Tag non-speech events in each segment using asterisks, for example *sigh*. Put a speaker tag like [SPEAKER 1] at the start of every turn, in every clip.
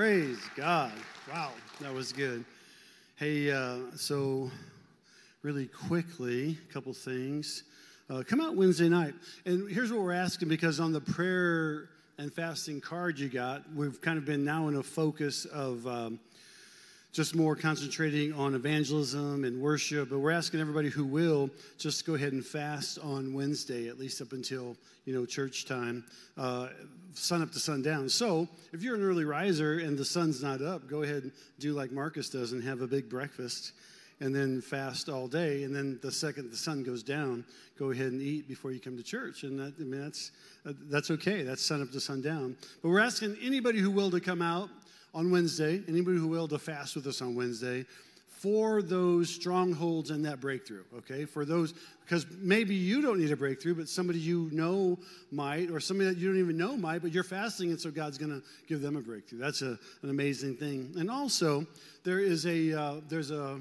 [SPEAKER 1] Praise God. Wow, that was good. Hey, uh, so really quickly, a couple things. Uh, come out Wednesday night. And here's what we're asking because on the prayer and fasting card you got, we've kind of been now in a focus of. Um, just more concentrating on evangelism and worship. But we're asking everybody who will just go ahead and fast on Wednesday, at least up until you know church time, uh, sun up to sundown. So if you're an early riser and the sun's not up, go ahead and do like Marcus does and have a big breakfast. And then fast all day, and then the second the sun goes down, go ahead and eat before you come to church. And that, I mean, that's uh, that's okay. That's sun up to sundown. But we're asking anybody who will to come out on Wednesday, anybody who will to fast with us on Wednesday, for those strongholds and that breakthrough, okay? For those, because maybe you don't need a breakthrough, but somebody you know might, or somebody that you don't even know might, but you're fasting, and so God's gonna give them a breakthrough. That's a, an amazing thing. And also, there is a, uh, there's a,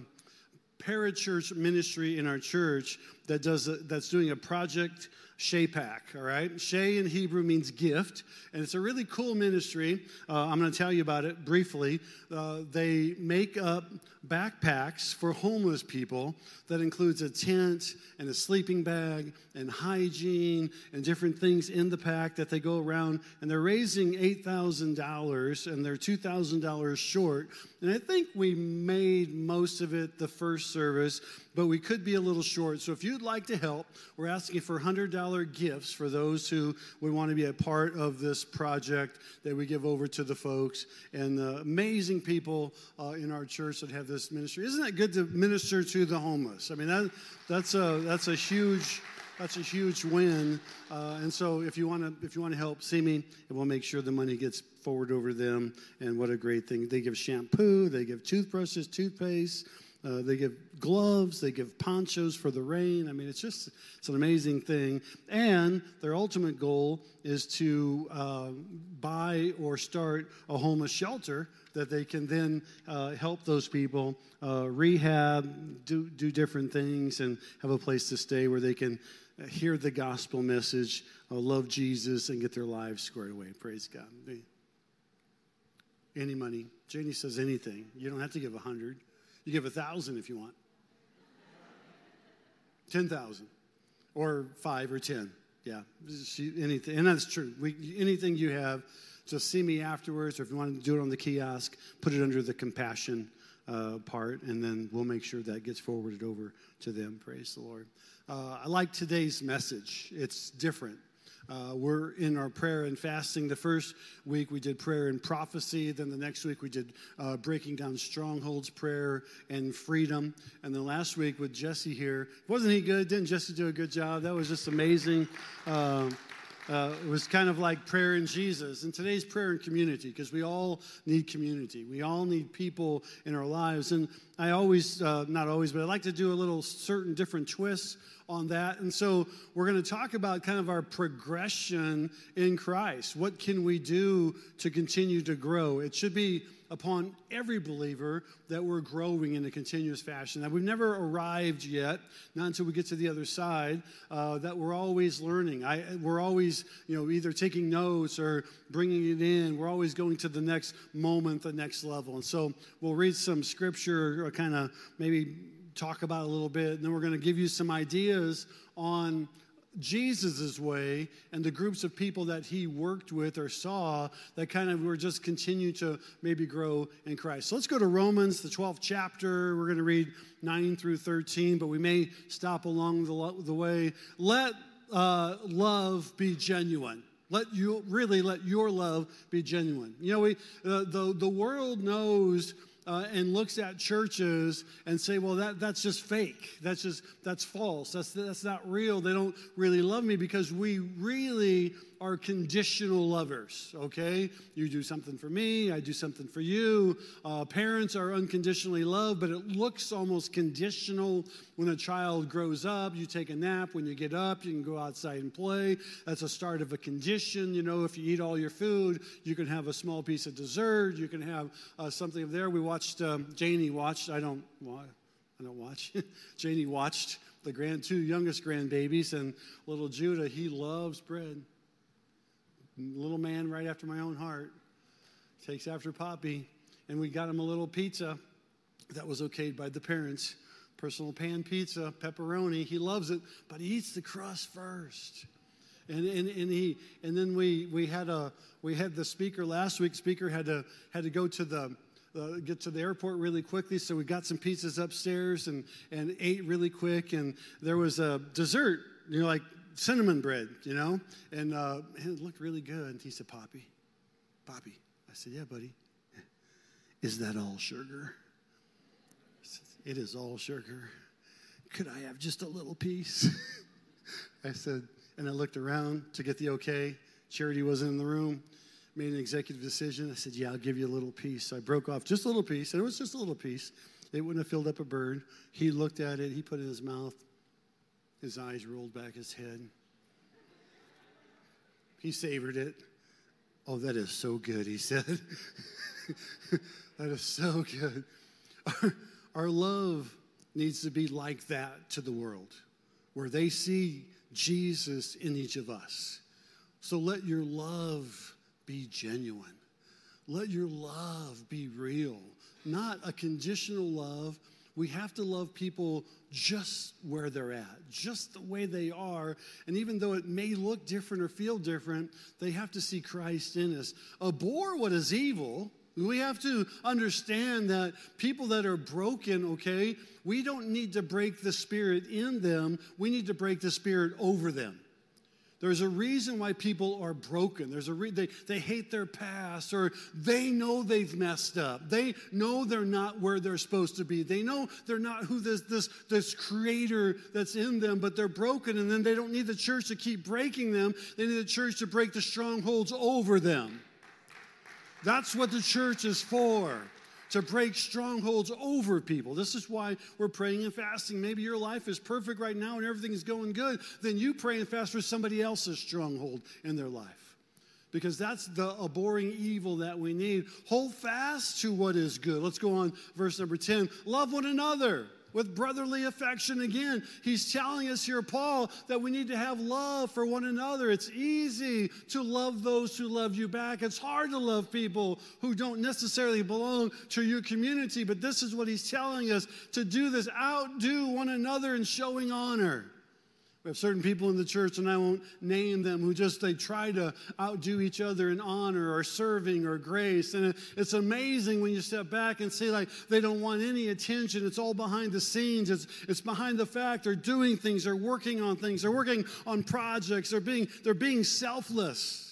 [SPEAKER 1] parachurch ministry in our church that does a, that's doing a project Shaypak, all right? Shay in Hebrew means gift, and it's a really cool ministry. Uh, I'm going to tell you about it briefly. Uh, they make up backpacks for homeless people that includes a tent and a sleeping bag and hygiene and different things in the pack that they go around, and they're raising $8,000, and they're $2,000 short. And I think we made most of it the first service, but we could be a little short. So if you'd like to help, we're asking for $100 gifts for those who would want to be a part of this project that we give over to the folks and the amazing people uh, in our church that have this ministry. Isn't that good to minister to the homeless? I mean, that, that's, a, that's a huge that's a huge win. Uh, and so, if you want to, if you want to help, see me, and we'll make sure the money gets forward over them. And what a great thing! They give shampoo, they give toothbrushes, toothpaste. Uh, they give gloves, they give ponchos for the rain. I mean, it's just it's an amazing thing. And their ultimate goal is to uh, buy or start a homeless shelter that they can then uh, help those people uh, rehab, do do different things, and have a place to stay where they can hear the gospel message, uh, love Jesus, and get their lives squared away. Praise God. Any money. Janie says anything. You don't have to give a hundred. You give a thousand if you want. Ten thousand, or five or ten. Yeah, she, anything, and that's true. We, anything you have, just see me afterwards, or if you want to do it on the kiosk, put it under the compassion uh, part, and then we'll make sure that gets forwarded over to them. Praise the Lord. Uh, I like today's message. It's different. Uh, we're in our prayer and fasting. The first week we did prayer and prophecy. Then the next week we did uh, breaking down strongholds, prayer and freedom. And then last week with Jesse here, wasn't he good? Didn't Jesse do a good job? That was just amazing. Uh, uh, it was kind of like prayer in Jesus. And today's prayer in community, because we all need community. We all need people in our lives. And I always, uh, not always, but I like to do a little certain different twists on that. And so we're going to talk about kind of our progression in Christ. What can we do to continue to grow? It should be upon every believer that we're growing in a continuous fashion. That we've never arrived yet, not until we get to the other side, uh, that we're always learning. I, we're always, you know, either taking notes or bringing it in. We're always going to the next moment, the next level. And so we'll read some scripture, or kind of maybe talk about a little bit, and then we're going to give you some ideas on Jesus' way and the groups of people that he worked with or saw that kind of were just continue to maybe grow in Christ. So let's go to Romans, the 12th chapter. We're going to read 9 through 13, but we may stop along the, the way. Let uh, love be genuine. Let you really let your love be genuine. You know, we, uh, the, the world knows uh, and looks at churches and say, well, that, that's just fake. That's just, that's false. That's, that's not real. They don't really love me because we really are conditional lovers, okay? You do something for me, I do something for you. Uh, parents are unconditionally loved, but it looks almost conditional when a child grows up. You take a nap, when you get up, you can go outside and play. That's a start of a condition. You know, if you eat all your food, you can have a small piece of dessert, you can have uh, something there. We watched, um, Janie watched, I don't, I don't watch. *laughs* Janie watched the grand two youngest grandbabies and little Judah, he loves bread little man right after my own heart. takes after Poppy. And we got him a little pizza that was okayed by the parents. Personal pan pizza, pepperoni. He loves it, but he eats the crust first. And, and, and he and then we we had a we had the speaker last week. Speaker had to had to go to the uh, get to the airport really quickly, so we got some pizzas upstairs and and ate really quick. And there was a dessert, you know, like cinnamon bread, you know, and, uh, and it looked really good. And he said, "Poppy, Poppy," I said, "Yeah, buddy." *laughs* Is that all sugar? Said, it is all sugar. Could I have just a little piece? *laughs* I said, and I looked around to get the okay. Charity wasn't in the room. Made an executive decision. I said, Yeah, I'll give you a little piece. So I broke off just a little piece, and it was just a little piece. It wouldn't have filled up a bird. He looked at it, he put it in his mouth. His eyes rolled back his head. He savored it. Oh, that is so good, he said. *laughs* that is so good. Our, our love needs to be like that to the world, where they see Jesus in each of us. So let your love be genuine. Let your love be real, not a conditional love. We have to love people just where they're at, just the way they are. And even though it may look different or feel different, they have to see Christ in us. Abhor what is evil. We have to understand that people that are broken, okay, we don't need to break the spirit in them, we need to break the spirit over them. There's a reason why people are broken. There's a re- they, they hate their past or they know they've messed up. They know they're not where they're supposed to be. They know they're not who this, this, this creator that's in them, but they're broken and then they don't need the church to keep breaking them. They need the church to break the strongholds over them. That's what the church is for to break strongholds over people. This is why we're praying and fasting. Maybe your life is perfect right now and everything is going good. Then you pray and fast for somebody else's stronghold in their life. Because that's the abhorring evil that we need. Hold fast to what is good. Let's go on, verse number 10. Love one another with brotherly affection. Again, he's telling us here, Paul, that we need to have love for one another. It's easy to love those who love you back. It's hard to love people who don't necessarily belong to your community, but this is what he's telling us to do this outdo one another in showing honor. We have certain people in the church, and I won't name them, who just they try to outdo each other in honor or serving or grace. And it's amazing when you step back and see like they don't want any attention. It's all behind the scenes. It's it's behind the fact they're doing things, they're working on things, they're working on projects, they're being they're being selfless.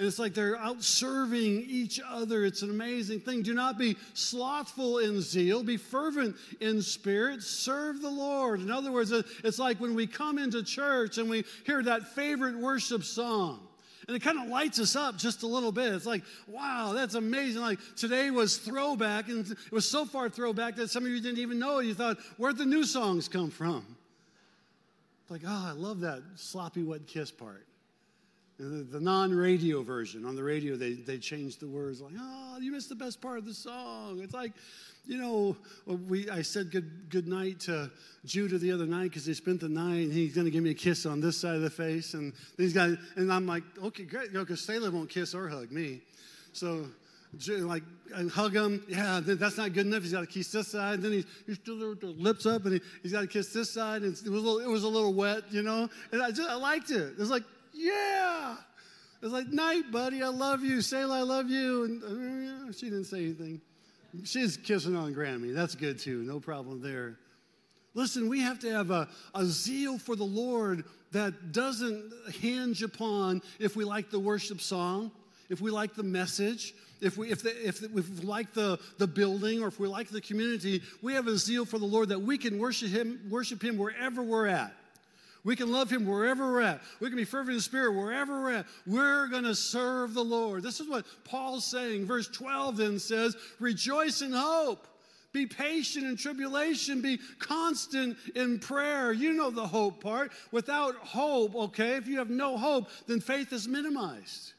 [SPEAKER 1] And it's like they're out serving each other. It's an amazing thing. Do not be slothful in zeal, be fervent in spirit, serve the Lord. In other words, it's like when we come into church and we hear that favorite worship song. And it kind of lights us up just a little bit. It's like, wow, that's amazing. Like today was throwback, and it was so far throwback that some of you didn't even know it. You thought, where'd the new songs come from? Like, oh, I love that sloppy wet kiss part. The, non radio version. On the radio, they, they changed the words like, oh, you missed the best part of the song. It's like, you know, uh, we, I said good, good night to Judah the other night because he spent the night and he's going to give me a kiss on this side of the face. And these guys, and I'm like, okay, great. You know, because won't kiss or hug me. So, like, and hug him. Yeah, that's not good enough. He's got to kiss this side. And then he's, he's still with the lips up and he, he's got to kiss this side. And it was, a little, it was a little wet, you know. And I just, I liked it. It was like, yeah. It's like, night, buddy, I love you. Selah, I love you. And uh, she didn't say anything. She's kissing on Grammy. That's good too. No problem there. Listen, we have to have a, a zeal for the Lord that doesn't hinge upon if we like the worship song, if we like the message, if we, if, the, if, the, if we like the, the building, or if we like the community. We have a zeal for the Lord that we can worship Him, worship Him wherever we're at. We can love Him wherever we're at. We can be fervent in spirit wherever we're at. We're going to serve the Lord. This is what Paul's saying. Verse 12 then says, Rejoice in hope. Be patient in tribulation. Be constant in prayer. You know the hope part. Without hope, okay, if you have no hope, then faith is minimized.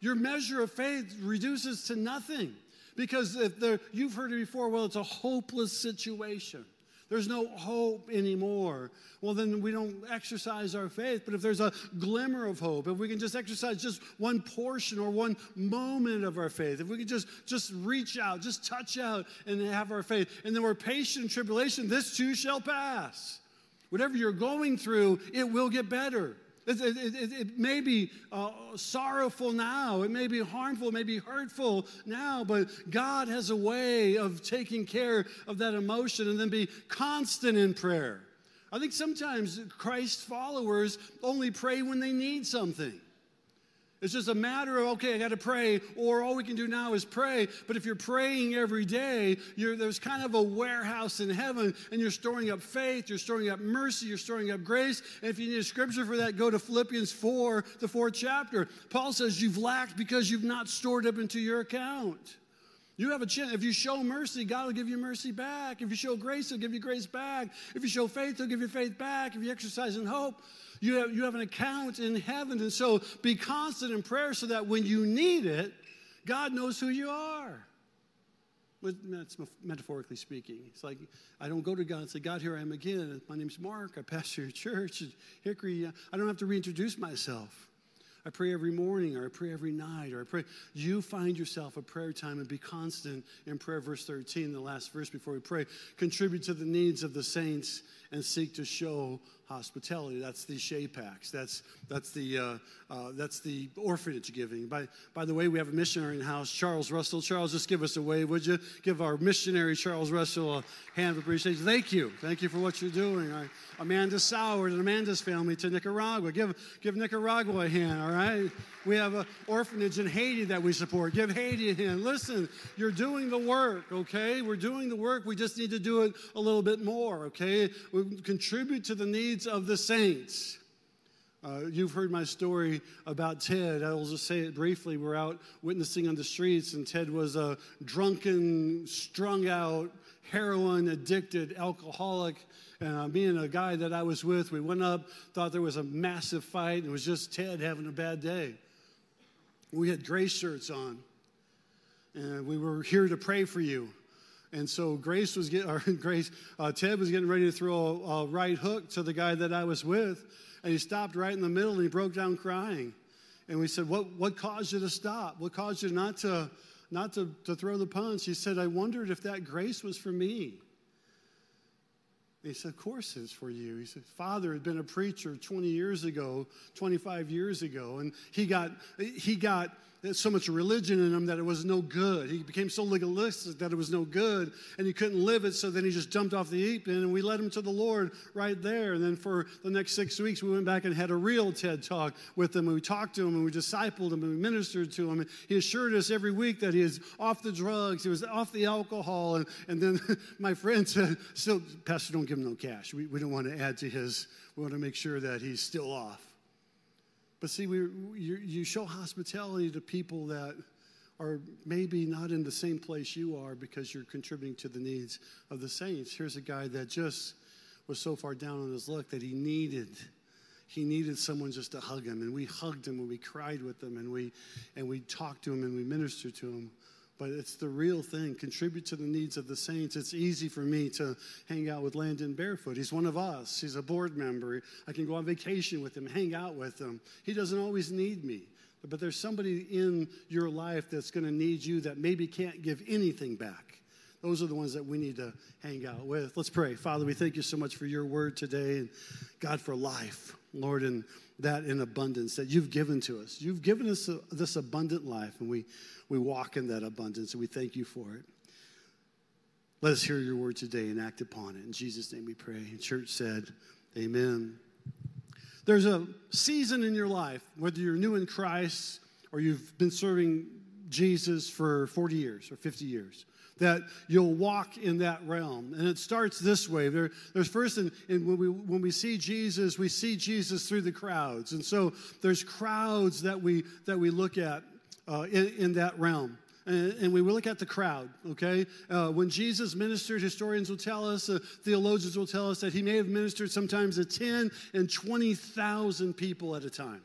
[SPEAKER 1] Your measure of faith reduces to nothing because if you've heard it before, well, it's a hopeless situation. There's no hope anymore. Well, then we don't exercise our faith. But if there's a glimmer of hope, if we can just exercise just one portion or one moment of our faith, if we can just, just reach out, just touch out and have our faith, and then we're patient in tribulation, this too shall pass. Whatever you're going through, it will get better. It, it, it, it, may be uh, sorrowful now, it may be harmful, it may be hurtful now, but God has a way of taking care of that emotion and then be constant in prayer. I think sometimes Christ followers only pray when they need something. It's just a matter of, okay, I got to pray, or all we can do now is pray. But if you're praying every day, there's kind of a warehouse in heaven, and you're storing up faith, you're storing up mercy, you're storing up grace. And if you need a scripture for that, go to Philippians 4, the fourth chapter. Paul says, You've lacked because you've not stored up into your account. You have a chance. If you show mercy, God will give you mercy back. If you show grace, He'll give you grace back. If you show faith, He'll give you faith back. If you exercise in hope, you have, you have an account in heaven. And so be constant in prayer so that when you need it, God knows who you are. That's metaphorically speaking. It's like I don't go to God and say, God, here I am again. My name's Mark. I pastor your church at Hickory. I don't have to reintroduce myself. I pray every morning or I pray every night or I pray. You find yourself a prayer time and be constant in prayer. Verse 13, the last verse before we pray. Contribute to the needs of the saints and seek to show hospitality. That's the Shapaks. That's that's the uh, uh, that's the orphanage giving. By by the way, we have a missionary in house, Charles Russell. Charles, just give us a wave, would you? Give our missionary Charles Russell a hand of appreciation. Thank you, thank you for what you're doing. Right. Amanda Sauer and Amanda's family to Nicaragua. Give give Nicaragua a hand. All right. We have an orphanage in Haiti that we support. Give Haiti a hand. Listen, you're doing the work. Okay, we're doing the work. We just need to do it a little bit more. Okay, we contribute to the needs of the saints. Uh, you've heard my story about Ted. I'll just say it briefly. We're out witnessing on the streets, and Ted was a drunken, strung out, heroin addicted alcoholic. And uh, me and a guy that I was with, we went up, thought there was a massive fight, and it was just Ted having a bad day. We had gray shirts on, and we were here to pray for you. And so Grace was getting, *laughs* or Grace, uh, Ted was getting ready to throw a, a right hook to the guy that I was with, and he stopped right in the middle and he broke down crying. And we said, "What what caused you to stop? What caused you not to not to, to throw the punch?" He said, "I wondered if that grace was for me." he said, Of course it's for you. He said, Father had been a preacher 20 years ago, 25 years ago, and he got he got so much religion in him that it was no good. He became so legalistic that it was no good, and he couldn't live it. So then he just jumped off the deep end, and we led him to the Lord right there. And then for the next six weeks, we went back and had a real TED talk with him, and we talked to him, and we discipled him, and we ministered to him. And he assured us every week that he is off the drugs, he was off the alcohol, and, and then *laughs* my friend said, "Still, Pastor, don't give him no cash. We, we don't want to add to his. We want to make sure that he's still off." But see, we, you, you show hospitality to people that are maybe not in the same place you are because you're contributing to the needs of the saints. Here's a guy that just was so far down on his luck that he needed he needed someone just to hug him and we hugged him and we cried with him and we and we talked to him and we ministered to him but it's the real thing. Contribute to the needs of the saints. It's easy for me to hang out with Landon barefoot. He's one of us, he's a board member. I can go on vacation with him, hang out with him. He doesn't always need me. But there's somebody in your life that's going to need you that maybe can't give anything back. Those are the ones that we need to hang out with. Let's pray. Father, we thank you so much for your word today and God for life, Lord, and that in abundance that you've given to us. You've given us a, this abundant life, and we we walk in that abundance, and we thank you for it. Let us hear your word today and act upon it. In Jesus' name we pray. And church said, Amen. There's a season in your life, whether you're new in Christ or you've been serving Jesus for 40 years or 50 years, that you'll walk in that realm. And it starts this way. There, there's first, in when, we, when we see Jesus, we see Jesus through the crowds. And so there's crowds that we, that we look at uh, in, in, that realm. And, and, we look at the crowd, okay? Uh, when Jesus ministered, historians will tell us, uh, theologians will tell us that he may have ministered sometimes to 10 and 20,000 people at a time.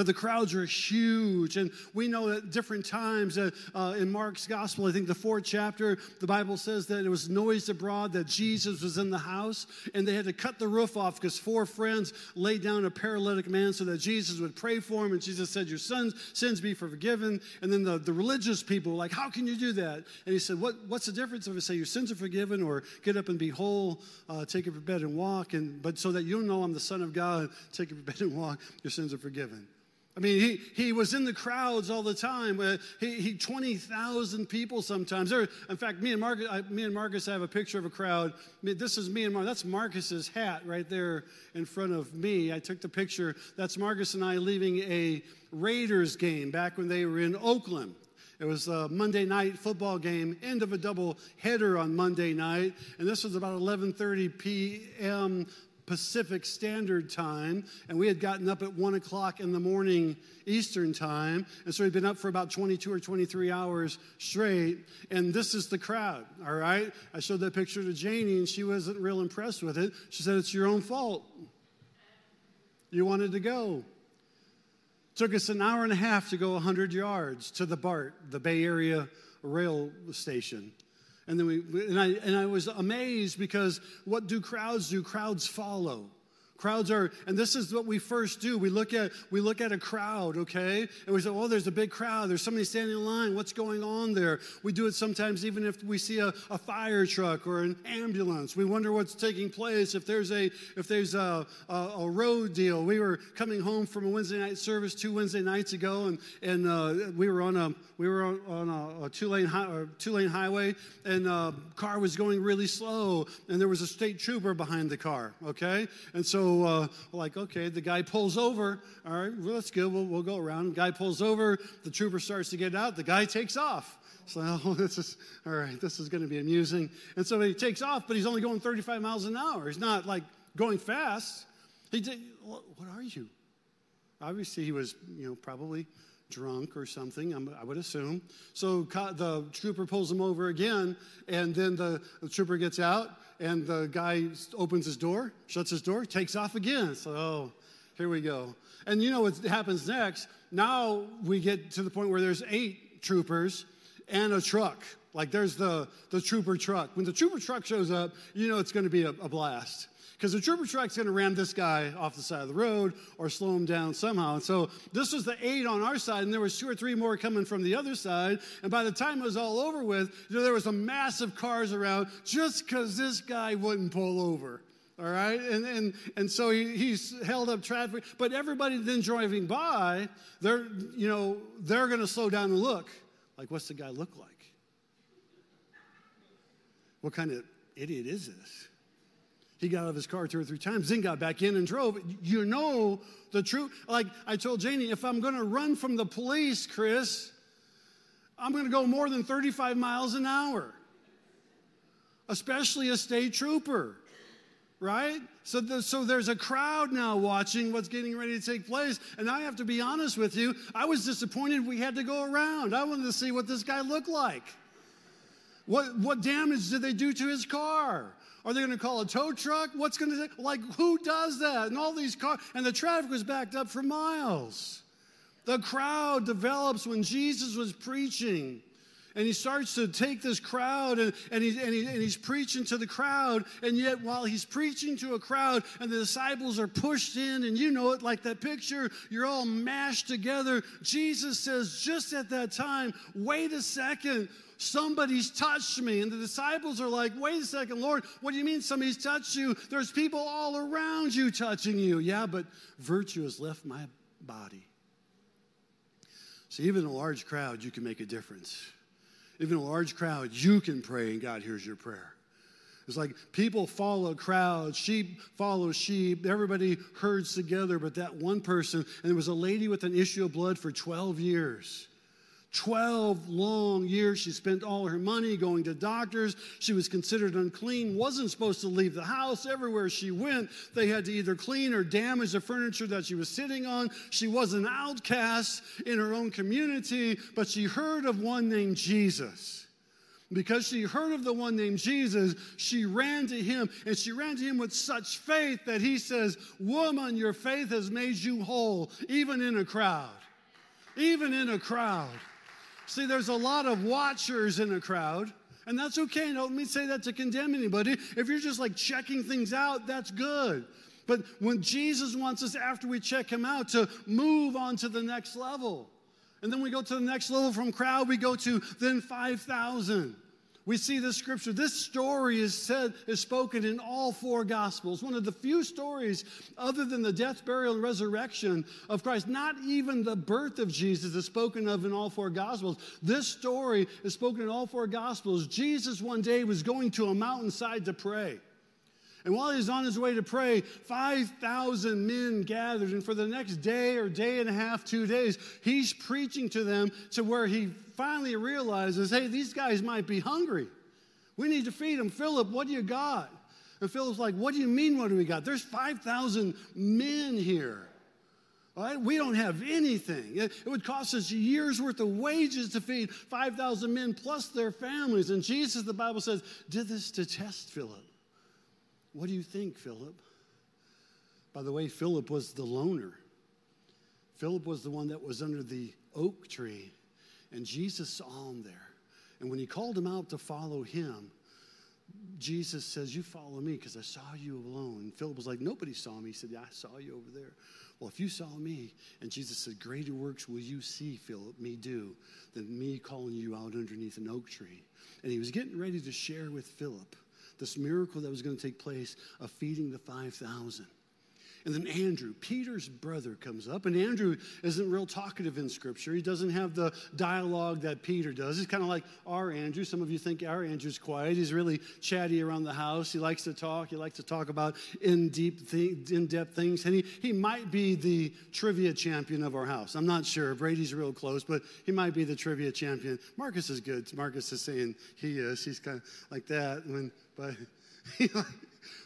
[SPEAKER 1] That the crowds are huge. And we know at different times uh, uh, in Mark's gospel, I think the fourth chapter, the Bible says that it was noised abroad that Jesus was in the house, and they had to cut the roof off because four friends laid down a paralytic man so that Jesus would pray for him. And Jesus said, Your son's sins be forgiven. And then the, the religious people were like, How can you do that? And he said, what, What's the difference if I say your sins are forgiven or get up and be whole, uh, take up your bed and walk? And, but so that you'll know I'm the Son of God, take up your bed and walk, your sins are forgiven. I mean, he, he was in the crowds all the time. Uh, he, he 20,000 people sometimes. There, in fact, me and, Marcus, I, me and Marcus I have a picture of a crowd. This is me and Marcus. That's Marcus's hat right there in front of me. I took the picture. That's Marcus and I leaving a Raiders game back when they were in Oakland. It was a Monday night football game, end of a double header on Monday night, and this was about 11:30 p.m. Pacific Standard Time, and we had gotten up at 1 o'clock in the morning Eastern Time, and so we'd been up for about 22 or 23 hours straight, and this is the crowd, all right? I showed that picture to Janie, and she wasn't real impressed with it. She said, It's your own fault. You wanted to go. Took us an hour and a half to go 100 yards to the BART, the Bay Area Rail Station. And then we, and I, and I was amazed because what do crowds do? Crowds follow. Crowds are, and this is what we first do. We look at we look at a crowd, okay, and we say, "Oh, there's a big crowd. There's somebody standing in line. What's going on there?" We do it sometimes even if we see a, a fire truck or an ambulance. We wonder what's taking place. If there's a if there's a, a, a road deal. We were coming home from a Wednesday night service two Wednesday nights ago, and and uh, we were on a we were on, on a, two lane hi, two lane highway, and a uh, car was going really slow, and there was a state trooper behind the car, okay, and so uh, like, okay, the guy pulls over. All right, well, that's good. We'll, we'll go around. The guy pulls over. The trooper starts to get out. The guy takes off. So, *laughs* this is, all right, this is going to be amusing. And so he takes off, but he's only going 35 miles an hour. He's not like going fast. He did, what are you? Obviously, he was, you know, probably drunk or something, I would assume. So the trooper pulls him over again, and then the, the trooper gets out, and the guy opens his door, shuts his door, takes off again. So, oh, here we go. And you know what happens next? Now we get to the point where there's eight troopers and a truck. Like there's the, the trooper truck. When the trooper truck shows up, you know it's going to be a, a blast because the trooper truck's going to ram this guy off the side of the road or slow him down somehow. And so this was the eight on our side, and there was two or three more coming from the other side. And by the time it was all over with, you know, there was a massive cars around just because this guy wouldn't pull over. All right, and and and so he, he's held up traffic, but everybody then driving by, they're you know they're going to slow down and look, like what's the guy look like? What kind of idiot is this? He got out of his car two or three times, then got back in and drove. You know the truth. Like I told Janie, if I'm going to run from the police, Chris, I'm going to go more than 35 miles an hour, especially a state trooper, right? So, the, so there's a crowd now watching what's getting ready to take place. And I have to be honest with you, I was disappointed we had to go around. I wanted to see what this guy looked like. What, what damage did they do to his car? Are they going to call a tow truck? What's going to like who does that? And all these cars and the traffic was backed up for miles. The crowd develops when Jesus was preaching. And he starts to take this crowd and, and, he, and, he, and he's preaching to the crowd. And yet, while he's preaching to a crowd and the disciples are pushed in, and you know it like that picture, you're all mashed together. Jesus says, just at that time, wait a second somebody's touched me. And the disciples are like, wait a second, Lord, what do you mean somebody's touched you? There's people all around you touching you. Yeah, but virtue has left my body. So even in a large crowd, you can make a difference. Even in a large crowd, you can pray and God hears your prayer. It's like people follow crowds, sheep follow sheep, everybody herds together, but that one person, and there was a lady with an issue of blood for 12 years. 12 long years. She spent all her money going to doctors. She was considered unclean, wasn't supposed to leave the house. Everywhere she went, they had to either clean or damage the furniture that she was sitting on. She was an outcast in her own community, but she heard of one named Jesus. Because she heard of the one named Jesus, she ran to him, and she ran to him with such faith that he says, Woman, your faith has made you whole, even in a crowd. Even in a crowd. See, there's a lot of watchers in a crowd, and that's okay. Don't me say that to condemn anybody. If you're just like checking things out, that's good. But when Jesus wants us, after we check him out, to move on to the next level. And then we go to the next level from crowd, we go to then 5,000. We see this scripture. This story is said, is spoken in all four gospels. One of the few stories, other than the death, burial, and resurrection of Christ, not even the birth of Jesus is spoken of in all four gospels. This story is spoken in all four gospels. Jesus one day was going to a mountainside to pray. And while he's on his way to pray, 5,000 men gathered. And for the next day or day and a half, two days, he's preaching to them to where he finally realizes hey, these guys might be hungry. We need to feed them. Philip, what do you got? And Philip's like, what do you mean, what do we got? There's 5,000 men here. Right? We don't have anything. It would cost us years worth of wages to feed 5,000 men plus their families. And Jesus, the Bible says, did this to test Philip. What do you think, Philip? By the way, Philip was the loner. Philip was the one that was under the oak tree, and Jesus saw him there. And when he called him out to follow him, Jesus says, You follow me because I saw you alone. And Philip was like, Nobody saw me. He said, Yeah, I saw you over there. Well, if you saw me, and Jesus said, Greater works will you see, Philip, me do, than me calling you out underneath an oak tree. And he was getting ready to share with Philip this miracle that was going to take place of feeding the 5,000. And then Andrew, Peter's brother, comes up. And Andrew isn't real talkative in Scripture. He doesn't have the dialogue that Peter does. He's kind of like our Andrew. Some of you think our Andrew's quiet. He's really chatty around the house. He likes to talk. He likes to talk about in deep, th- in depth things. And he, he might be the trivia champion of our house. I'm not sure. Brady's real close, but he might be the trivia champion. Marcus is good. Marcus is saying he is. He's kind of like that. When, but. *laughs*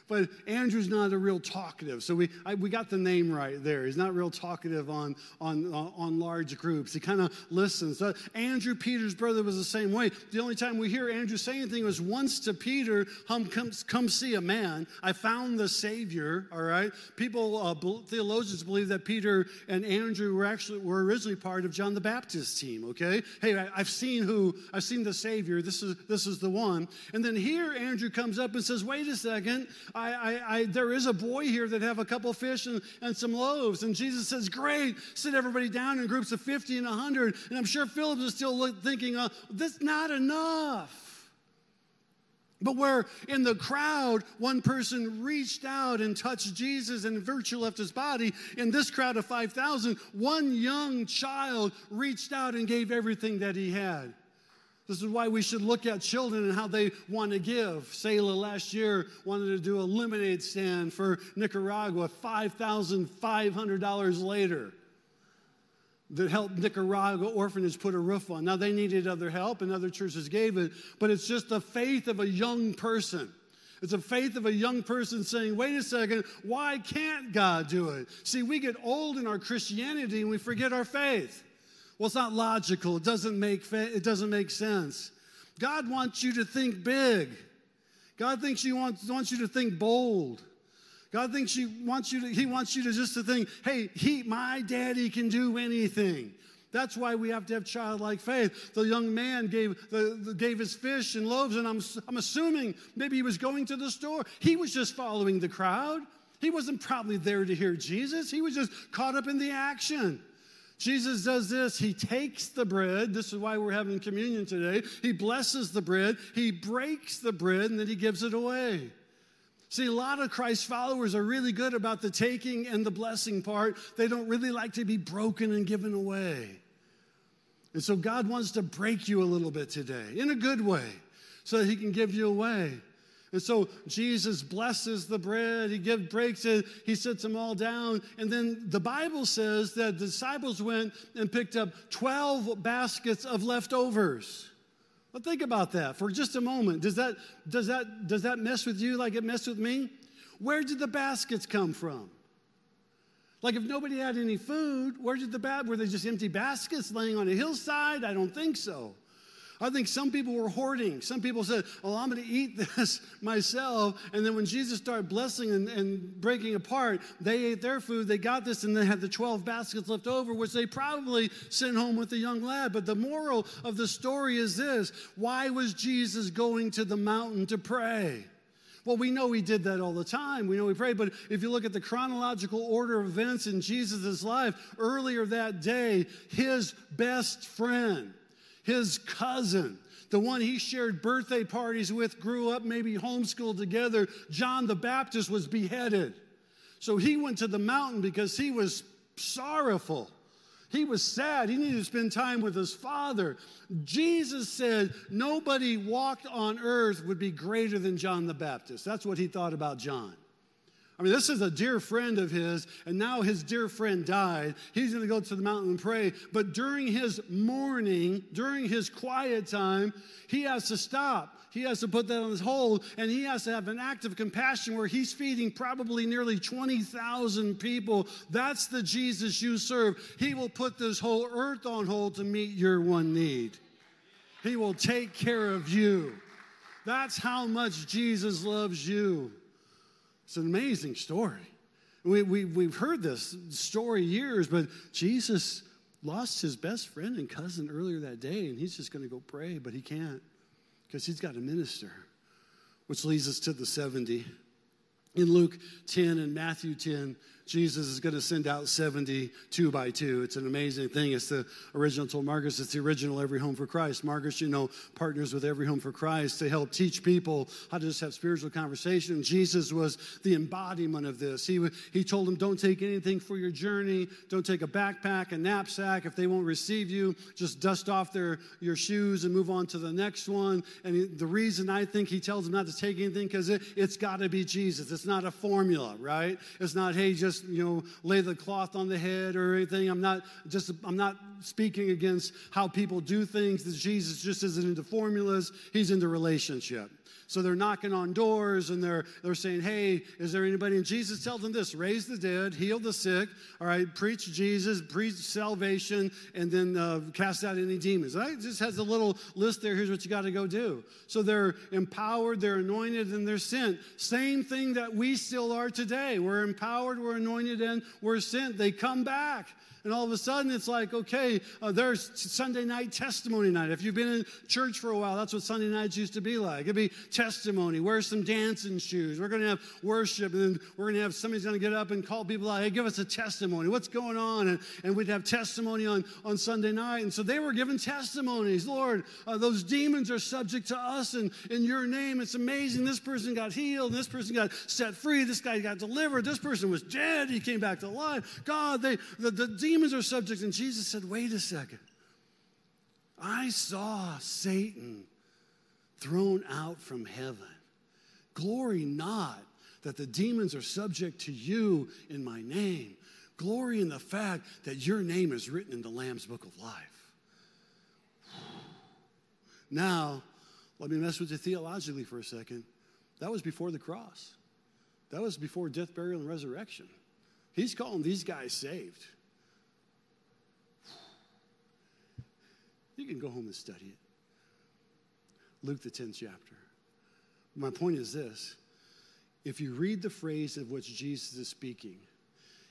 [SPEAKER 1] but Andrew's not a real talkative. So we, I, we got the name right there. He's not real talkative on, on, on large groups. He kind of listens. So Andrew, Peter's brother, was the same way. The only time we hear Andrew say anything was once to Peter, come, come, see a man. I found the Savior, all right? People, uh, theologians believe that Peter and Andrew were actually, were originally part of John the Baptist team, okay? Hey, I, I've seen who, I've seen the Savior. This is, this is the one. And then here Andrew comes up and says, wait a second, I, I, I, there is a boy here that have a couple fish and, and some loaves. And Jesus says, Great, sit everybody down in groups of 50 and 100. And I'm sure Philip is still thinking, uh, That's not enough. But where in the crowd, one person reached out and touched Jesus and virtue left his body, in this crowd of 5,000, one young child reached out and gave everything that he had. This is why we should look at children and how they want to give. Selah last year wanted to do a lemonade stand for Nicaragua, $5,500 later. That helped Nicaragua orphanage put a roof on. Now they needed other help and other churches gave it, but it's just the faith of a young person. It's a faith of a young person saying, wait a second, why can't God do it? See, we get old in our Christianity and we forget our faith. Well, it's not logical. It doesn't make, it doesn't make sense. God wants you to think big. God thinks he wants, wants you to think bold. God thinks he wants you to, he wants you to just to think, hey, he, my daddy can do anything. That's why we have to have childlike faith. The young man gave, the, the, gave his fish and loaves, and I'm, I'm assuming maybe he was going to the store. He was just following the crowd. He wasn't probably there to hear Jesus. He was just caught up in the action. Jesus does this. He takes the bread. This is why we're having communion today. He blesses the bread, he breaks the bread, and then he gives it away. See, a lot of Christ followers are really good about the taking and the blessing part. They don't really like to be broken and given away. And so God wants to break you a little bit today in a good way so that he can give you away. And so Jesus blesses the bread, he gives, breaks it, he sets them all down. And then the Bible says that the disciples went and picked up 12 baskets of leftovers. Well, think about that for just a moment. Does that, does that, does that mess with you like it messed with me? Where did the baskets come from? Like if nobody had any food, where did the bad were they just empty baskets laying on a hillside? I don't think so. I think some people were hoarding. Some people said, Well, I'm going to eat *laughs* this myself. And then when Jesus started blessing and, and breaking apart, they ate their food, they got this, and they had the 12 baskets left over, which they probably sent home with the young lad. But the moral of the story is this why was Jesus going to the mountain to pray? Well, we know he did that all the time. We know he prayed. But if you look at the chronological order of events in Jesus' life, earlier that day, his best friend, his cousin, the one he shared birthday parties with, grew up maybe homeschooled together, John the Baptist was beheaded. So he went to the mountain because he was sorrowful. He was sad. He needed to spend time with his father. Jesus said nobody walked on earth would be greater than John the Baptist. That's what he thought about John. Mean, this is a dear friend of his, and now his dear friend died. He's going to go to the mountain and pray. But during his mourning, during his quiet time, he has to stop. He has to put that on his hold, and he has to have an act of compassion where he's feeding probably nearly 20,000 people. That's the Jesus you serve. He will put this whole earth on hold to meet your one need. He will take care of you. That's how much Jesus loves you. It's an amazing story. We, we, we've heard this story years, but Jesus lost his best friend and cousin earlier that day, and he's just going to go pray, but he can't because he's got to minister. Which leads us to the 70. In Luke 10 and Matthew 10, Jesus is going to send out 72 by two. It's an amazing thing. It's the original told Marcus, it's the original Every Home for Christ. Marcus, you know, partners with Every Home for Christ to help teach people how to just have spiritual conversation. Jesus was the embodiment of this. He, he told them, don't take anything for your journey. Don't take a backpack, a knapsack. If they won't receive you, just dust off their, your shoes and move on to the next one. And the reason I think he tells them not to take anything, because it, it's got to be Jesus. It's not a formula, right? It's not, hey, just just, you know, lay the cloth on the head or anything. I'm not just, I'm not speaking against how people do things. That Jesus just isn't into formulas. He's into relationship. So they're knocking on doors and they're, they're saying, Hey, is there anybody? And Jesus tells them this raise the dead, heal the sick, all right, preach Jesus, preach salvation, and then uh, cast out any demons. It just has a little list there. Here's what you got to go do. So they're empowered, they're anointed, and they're sent. Same thing that we still are today. We're empowered, we're anointed, and we're sent. They come back. And all of a sudden, it's like, okay, uh, there's Sunday night testimony night. If you've been in church for a while, that's what Sunday nights used to be like. It'd be testimony. Wear some dancing shoes. We're going to have worship, and then we're going to have somebody's going to get up and call people out. Hey, give us a testimony. What's going on? And, and we'd have testimony on, on Sunday night. And so they were giving testimonies. Lord, uh, those demons are subject to us and in your name. It's amazing. This person got healed. This person got set free. This guy got delivered. This person was dead. He came back to life. God, they, the, the demons demons are subject. And Jesus said, wait a second. I saw Satan thrown out from heaven. Glory not that the demons are subject to you in my name. Glory in the fact that your name is written in the Lamb's book of life. Now, let me mess with you theologically for a second. That was before the cross, that was before death, burial, and resurrection. He's calling these guys saved. You can go home and study it. Luke, the 10th chapter. My point is this if you read the phrase of which Jesus is speaking,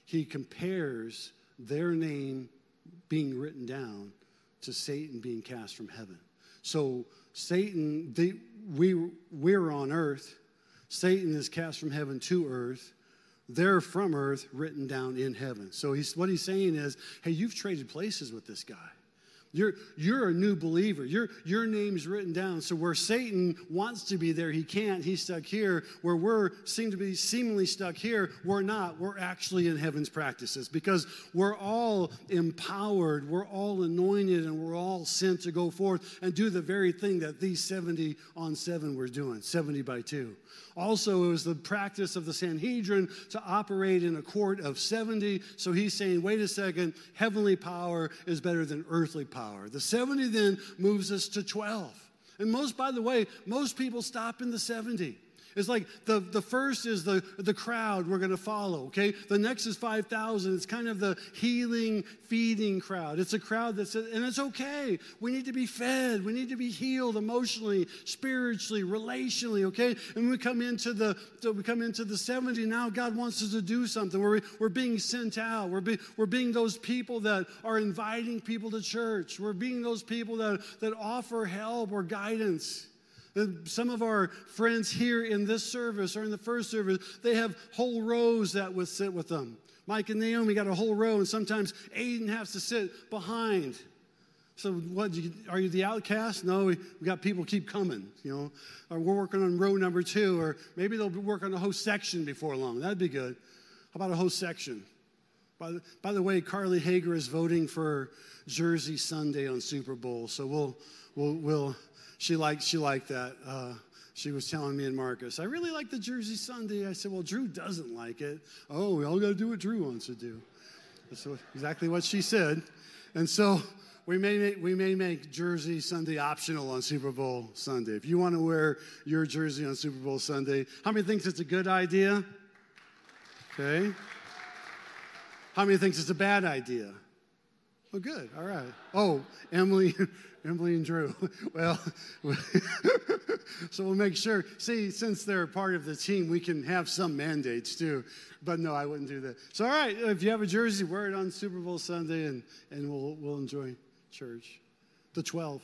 [SPEAKER 1] he compares their name being written down to Satan being cast from heaven. So, Satan, they, we, we're on earth. Satan is cast from heaven to earth. They're from earth, written down in heaven. So, he's, what he's saying is hey, you've traded places with this guy. You're, you're a new believer. Your, your name's written down. So where Satan wants to be there, he can't. He's stuck here. Where we're seem to be seemingly stuck here, we're not. We're actually in heaven's practices because we're all empowered, we're all anointed, and we're all sent to go forth and do the very thing that these 70 on 7 were doing, 70 by 2. Also, it was the practice of the Sanhedrin to operate in a court of 70. So he's saying, wait a second, heavenly power is better than earthly power. The 70 then moves us to 12. And most, by the way, most people stop in the 70. It's like the, the first is the, the crowd we're going to follow, okay? The next is 5,000. It's kind of the healing, feeding crowd. It's a crowd that's, and it's okay. We need to be fed. We need to be healed emotionally, spiritually, relationally, okay? And we come into the, we come into the 70, now God wants us to do something. We're, we're being sent out. We're, be, we're being those people that are inviting people to church. We're being those people that, that offer help or guidance. Some of our friends here in this service or in the first service, they have whole rows that would sit with them. Mike and Naomi got a whole row, and sometimes Aiden has to sit behind. So, what are you the outcast? No, we, we got people keep coming, you know. Or we're working on row number two, or maybe they'll work on a whole section before long. That'd be good. How about a whole section? By the, by the way, Carly Hager is voting for Jersey Sunday on Super Bowl, so we'll we'll we'll she liked she liked that. Uh, she was telling me and Marcus, I really like the Jersey Sunday. I said, Well, Drew doesn't like it. Oh, we all got to do what Drew wants to do. That's exactly what she said. And so we may, make, we may make Jersey Sunday optional on Super Bowl Sunday. If you want to wear your jersey on Super Bowl Sunday, how many thinks it's a good idea? Okay. How many thinks it's a bad idea? Oh, good. All right. Oh, Emily, *laughs* Emily and Drew. *laughs* Well, *laughs* so we'll make sure. See, since they're part of the team, we can have some mandates too. But no, I wouldn't do that. So, all right, if you have a jersey, wear it on Super Bowl Sunday, and and we'll we'll enjoy church. The twelve.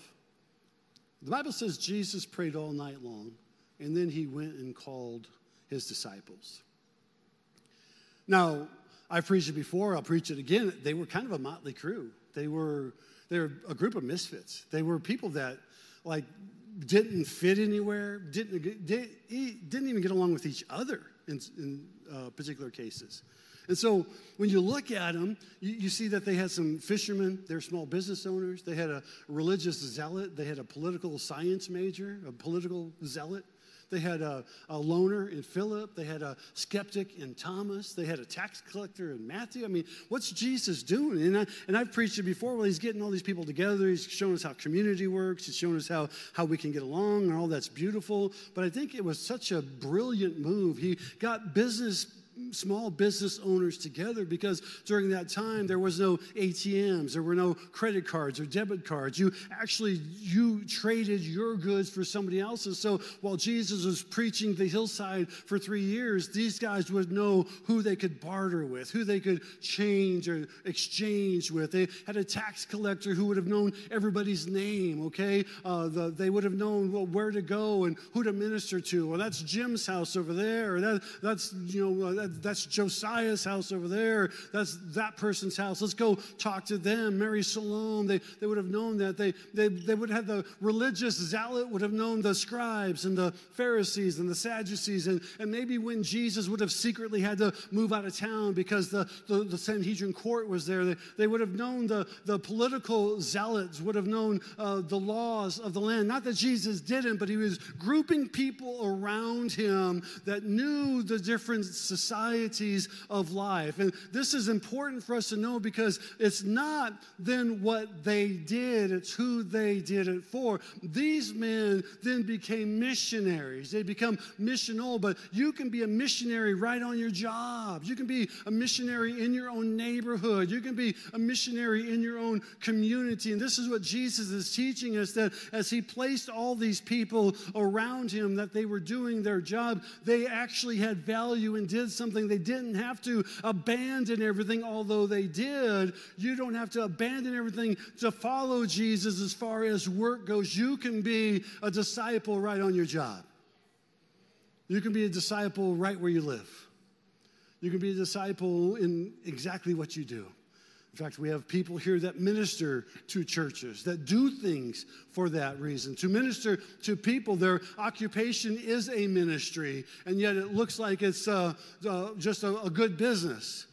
[SPEAKER 1] The Bible says Jesus prayed all night long, and then he went and called his disciples. Now, I've preached it before. I'll preach it again. They were kind of a motley crew. They were they were a group of misfits. They were people that like didn't fit anywhere, didn't, didn't even get along with each other in, in uh, particular cases. And so when you look at them, you, you, see that they had some fishermen, they're small business owners, they had a religious zealot, they had a political science major, a political zealot. They had a, a loner in Philip. They had a skeptic in Thomas. They had a tax collector in Matthew. I mean, what's Jesus doing? And, I, and I've preached it before. Well, he's getting all these people together. He's showing us how community works. He's showing us how, how we can get along and all that's beautiful. But I think it was such a brilliant move. He got business small business owners together because during that time there was no ATMs, there were no credit cards or debit cards. You actually you traded your goods for somebody else's. So while Jesus was preaching the hillside for 3 years, these guys would know who they could barter with, who they could change or exchange with. They had a tax collector who would have known everybody's name, okay? Uh, the, they would have known well, where to go and who to minister to. Well, that's Jim's house over there, that, that's, you know, uh, that, that's Josiah's house over there. That's that person's house. Let's go talk to them. Mary Salome, they, they would have known that. They, they, they would have the religious zealot would have known the scribes and the Pharisees and the Sadducees. And, and maybe when Jesus would have secretly had to move out of town because the, the, the Sanhedrin court was there, they, they would have known the, the political zealots, would have known uh, the laws of the land. Not that Jesus didn't, but he was grouping people around him that knew the different societies societies of life. And this is important for us to know because it's not then what they did, it's who they did it for. These men then became missionaries. They become missional, but you can be a missionary right on your job. You can be a missionary in your own neighborhood. You can be a missionary in your own community. And this is what Jesus is teaching us that as he placed all these people around him, that they were doing their job, they actually had value and did something something. They didn't have to abandon everything, although they did. You don't have to abandon everything to follow Jesus as far as work goes. You can be a disciple right on your job. You can be a disciple right where you live. You can be a disciple in exactly what you do. In fact, we have people here that minister to churches, that do things for that reason. To minister to people, their occupation is a ministry, and yet it looks like it's uh, uh, just a, a good business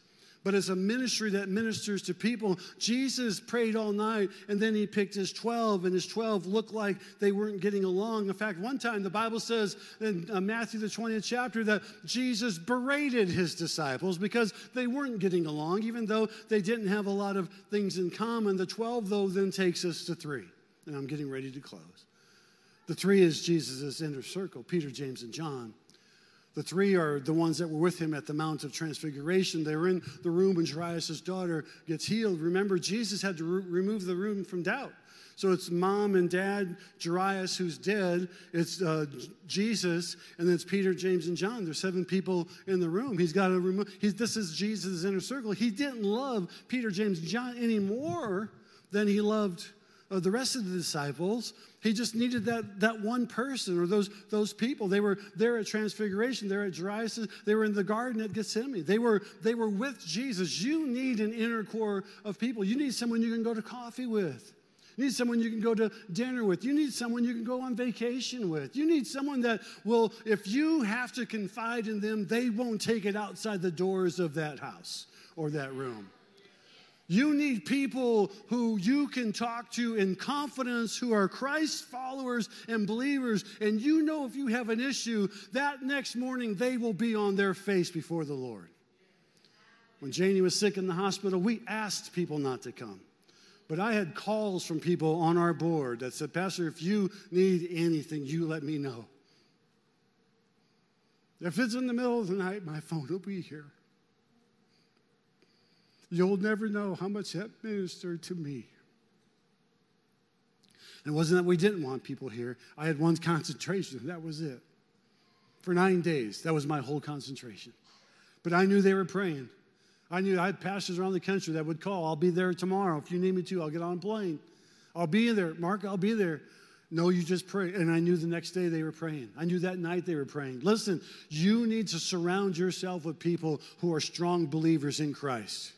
[SPEAKER 1] but it's a ministry that ministers to people. Jesus prayed all night and then he picked his 12, and his 12 looked like they weren't getting along. In fact, one time the Bible says in uh, Matthew, the 20th chapter, that Jesus berated his disciples because they weren't getting along, even though they didn't have a lot of things in common. The 12, though, then takes us to three. And I'm getting ready to close. The three is Jesus' inner circle Peter, James, and John. The three are the ones that were with him at the Mount of Transfiguration. They were in the room when Jairus' daughter gets healed. Remember, Jesus had to re- remove the room from doubt. So it's mom and dad, Jairus, who's dead. It's uh, Jesus, and then it's Peter, James, and John. There's seven people in the room. He's got to remove. This is Jesus' inner circle. He didn't love Peter, James, and John any more than he loved the rest of the disciples. He just needed that, that one person or those, those people. They were there at Transfiguration, they were at Jairus, they were in the garden at Gethsemane. They were, they were with Jesus. You need an inner core of people. You need someone you can go to coffee with. You need someone you can go to dinner with. You need someone you can go on vacation with. You need someone that will, if you have to confide in them, they won't take it outside the doors of that house or that room. You need people who you can talk to in confidence, who are Christ followers and believers. And you know if you have an issue, that next morning they will be on their face before the Lord. When Janie was sick in the hospital, we asked people not to come. But I had calls from people on our board that said, Pastor, if you need anything, you let me know. If it's in the middle of the night, my phone will be here. You'll never know how much that ministered to me. It wasn't that we didn't want people here. I had one concentration, that was it. For nine days, that was my whole concentration. But I knew they were praying. I knew I had pastors around the country that would call. I'll be there tomorrow. If you need me to, I'll get on a plane. I'll be there. Mark, I'll be there. No, you just pray. And I knew the next day they were praying. I knew that night they were praying. Listen, you need to surround yourself with people who are strong believers in Christ.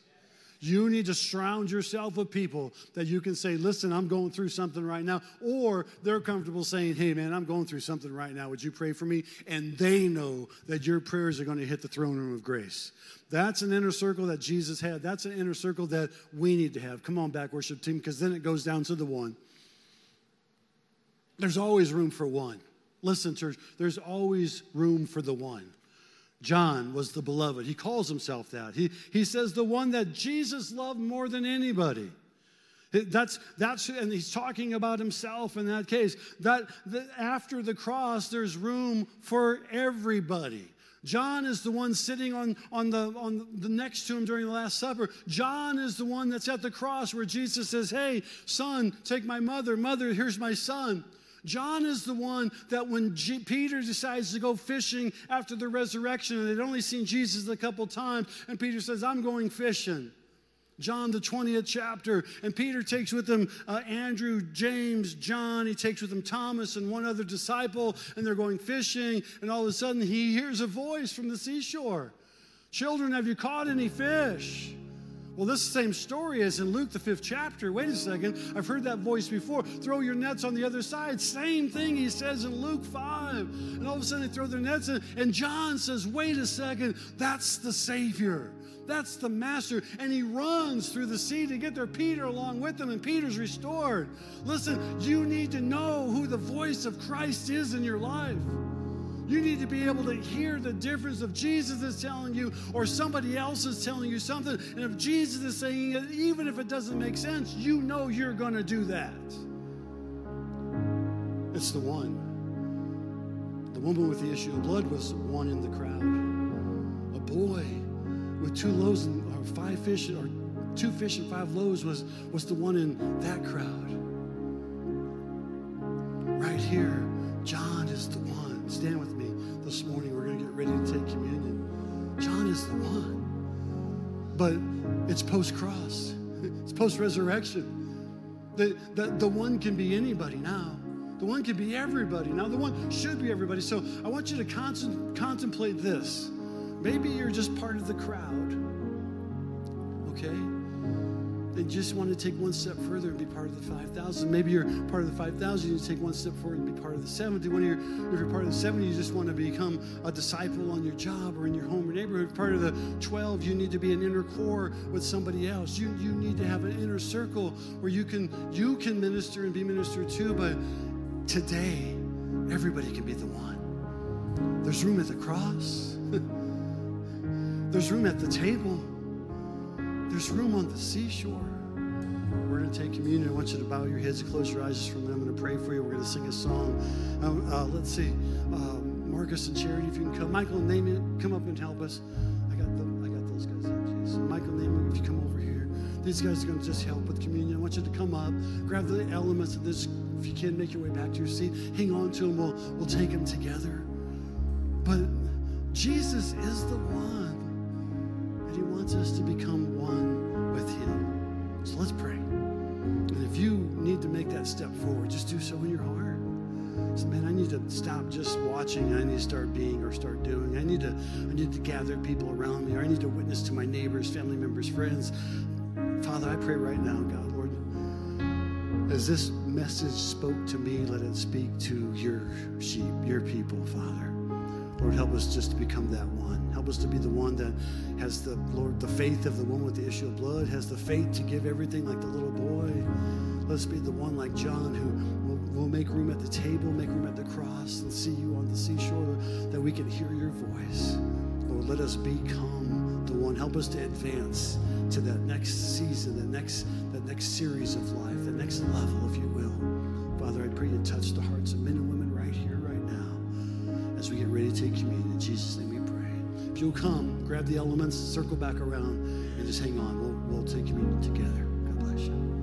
[SPEAKER 1] You need to surround yourself with people that you can say, listen, I'm going through something right now. Or they're comfortable saying, hey, man, I'm going through something right now. Would you pray for me? And they know that your prayers are going to hit the throne room of grace. That's an inner circle that Jesus had. That's an inner circle that we need to have. Come on back, worship team, because then it goes down to the one. There's always room for one. Listen, church, there's always room for the one. John was the beloved. He calls himself that. He, he says the one that Jesus loved more than anybody. That's, that's, and he's talking about himself in that case. That, that after the cross, there's room for everybody. John is the one sitting on, on, the, on the next to him during the Last Supper. John is the one that's at the cross where Jesus says, Hey, son, take my mother. Mother, here's my son. John is the one that when G- Peter decides to go fishing after the resurrection, and they'd only seen Jesus a couple times, and Peter says, I'm going fishing. John, the 20th chapter. And Peter takes with him uh, Andrew, James, John. He takes with him Thomas and one other disciple, and they're going fishing. And all of a sudden, he hears a voice from the seashore Children, have you caught any fish? Well, this same story is in Luke, the fifth chapter. Wait a second. I've heard that voice before. Throw your nets on the other side. Same thing he says in Luke 5. And all of a sudden they throw their nets in. And John says, wait a second. That's the Savior. That's the master. And he runs through the sea to get there. Peter along with him, and Peter's restored. Listen, you need to know who the voice of Christ is in your life. You need to be able to hear the difference if Jesus is telling you or somebody else is telling you something. And if Jesus is saying it, even if it doesn't make sense, you know you're going to do that. It's the one. The woman with the issue of blood was one in the crowd. A boy with two loaves and or five fish or two fish and five loaves was, was the one in that crowd. Right here, John is the one. Stand with me this morning. We're going to get ready to take communion. John is the one. But it's post cross, *laughs* it's post resurrection. The, the, the one can be anybody now. The one can be everybody. Now, the one should be everybody. So I want you to con- contemplate this. Maybe you're just part of the crowd, okay? And just want to take one step further and be part of the 5,000. Maybe you're part of the 5,000, you take one step forward and be part of the 70. When you're, if you're part of the 70, you just want to become a disciple on your job or in your home or neighborhood. Part of the 12, you need to be an inner core with somebody else. You, you need to have an inner circle where you can, you can minister and be ministered to, but today, everybody can be the one. There's room at the cross. *laughs* There's room at the table. There's room on the seashore. We're going to take communion. I want you to bow your heads and close your eyes just for. I'm going to pray for you. We're going to sing a song. Um, uh, let's see. Um, Marcus and Charity, if you can come. Michael and Naaman, come up and help us. I got them. I got those guys up. So Michael and Naaman, if you come over here, these guys are going to just help with communion. I want you to come up, grab the elements of this. If you can, make your way back to your seat. Hang on to them. We'll we'll take them together. But Jesus is the one, and He wants us to become one with Him. So let's pray. Need to make that step forward, just do so in your heart. So, man, I need to stop just watching. I need to start being or start doing. I need to, I need to gather people around me, or I need to witness to my neighbors, family members, friends. Father, I pray right now, God, Lord, as this message spoke to me, let it speak to your sheep, your people, Father. Lord, help us just to become that one. Help us to be the one that has the Lord, the faith of the one with the issue of blood, has the faith to give everything like the little boy. Let's be the one like John who will, will make room at the table, make room at the cross, and see you on the seashore that we can hear your voice. Lord, let us become the one. Help us to advance to that next season, the next, that next series of life, the next level, if you will. Father, I pray you touch the hearts of men and women right here, right now, as we get ready to take communion. In Jesus' name we pray. If you'll come, grab the elements, circle back around, and just hang on. We'll, we'll take communion together. God bless you.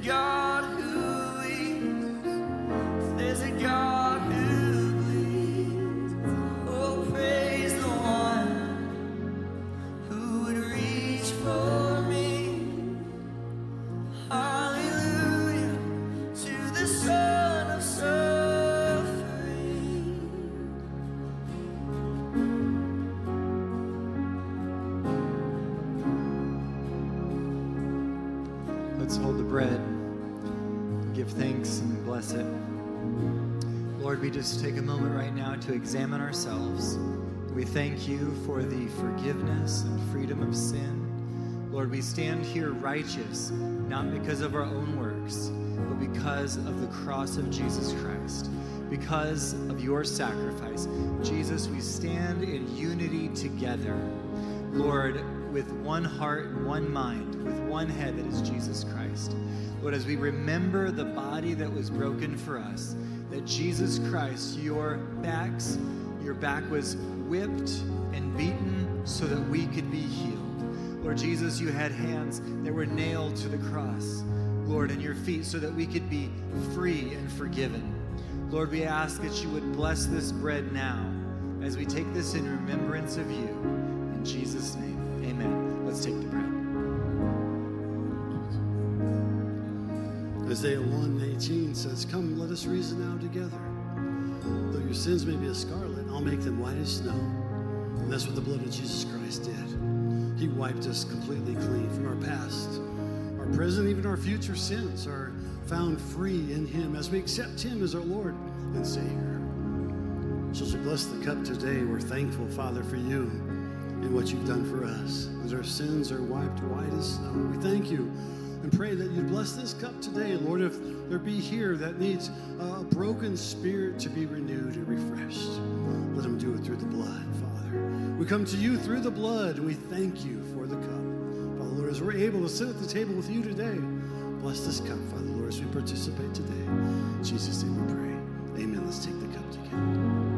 [SPEAKER 2] There's
[SPEAKER 3] examine ourselves. We thank you for the forgiveness and freedom of sin. Lord, we stand here righteous, not because of our own works, but because of the cross of Jesus Christ, because of your sacrifice. Jesus, we stand in unity together. Lord, with one heart and one mind, with one head that is Jesus Christ. Lord, as we remember the body that was broken for us, that Jesus Christ, your backs, your back was whipped and beaten so that we could be healed. Lord Jesus, you had hands that were nailed to the cross, Lord, and your feet so that we could be free and forgiven. Lord, we ask that you would bless this bread now as we take this in remembrance of you. In Jesus' name, amen. Let's take the bread.
[SPEAKER 1] Isaiah 1:18 says, Come, let us reason now together. Though your sins may be as scarlet, I'll make them white as snow. And that's what the blood of Jesus Christ did. He wiped us completely clean from our past. Our present, even our future sins are found free in Him as we accept Him as our Lord and Savior. So as we bless the cup today, we're thankful, Father, for you and what you've done for us. As our sins are wiped white as snow, we thank you and pray that you bless this cup today, Lord. If there be here that needs a broken spirit to be renewed and refreshed, let them do it through the blood, Father. We come to you through the blood, and we thank you for the cup. Father, Lord, as we're able to sit at the table with you today, bless this cup, Father, Lord, as we participate today. In Jesus' name we pray. Amen. Let's take the cup together.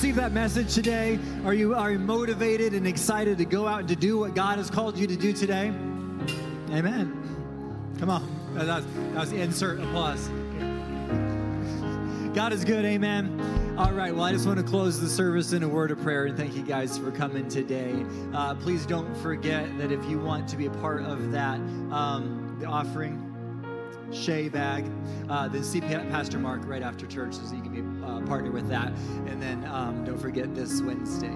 [SPEAKER 3] Receive that message today? Are you are you motivated and excited to go out and to do what God has called you to do today? Amen. Come on. That was, that was insert applause. God is good, amen. All right, well, I just want to close the service in a word of prayer and thank you guys for coming today. Uh, please don't forget that if you want to be a part of that, um, the offering, Shay bag. Uh, then see Pa- Pastor Mark right after church so you can be uh, partner with that. And then um, don't forget this Wednesday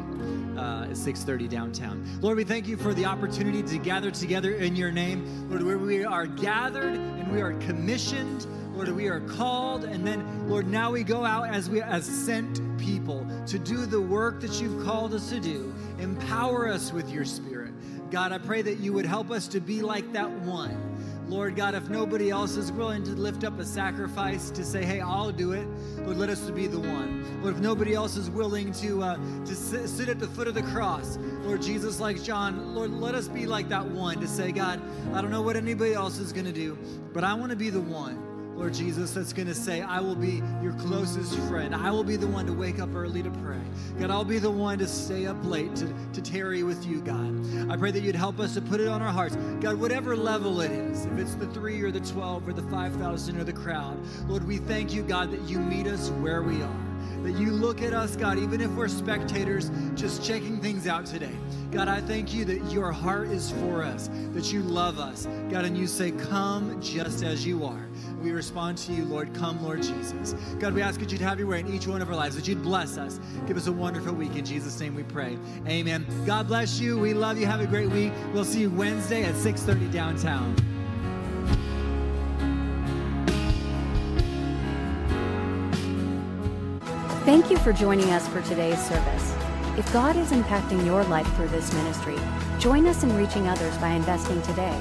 [SPEAKER 3] uh, at 6:30 downtown. Lord, we thank you for the opportunity to gather together in Your name, Lord, where we are gathered and we are commissioned. Lord, we are called, and then, Lord, now we go out as we as sent people to do the work that you've called us to do. Empower us with your Spirit, God. I pray that you would help us to be like that one. Lord God, if nobody else is willing to lift up a sacrifice to say, "Hey, I'll do it," Lord, let us be the one. Lord, if nobody else is willing to uh, to sit, sit at the foot of the cross, Lord Jesus, like John, Lord, let us be like that one to say, "God, I don't know what anybody else is going to do, but I want to be the one." Lord Jesus, that's going to say, I will be your closest friend. I will be the one to wake up early to pray. God, I'll be the one to stay up late to, to tarry with you, God. I pray that you'd help us to put it on our hearts. God, whatever level it is, if it's the three or the 12 or the 5,000 or the crowd, Lord, we thank you, God, that you meet us where we are. That you look at us, God, even if we're spectators, just checking things out today. God, I thank you that your heart is for us, that you love us, God, and you say, Come just as you are. We respond to you, Lord. Come, Lord Jesus. God, we ask that you'd have your way in each one of our lives, that you'd bless us. Give us a wonderful week. In Jesus' name we pray. Amen. God bless you. We love you. Have a great week. We'll see you Wednesday at 6:30 downtown.
[SPEAKER 4] Thank you for joining us for today's service. If God is impacting your life through this ministry, join us in reaching others by investing today.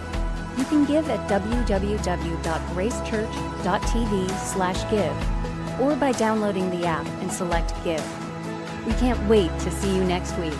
[SPEAKER 4] You can give at www.gracechurch.tv/give or by downloading the app and select give. We can't wait to see you next week.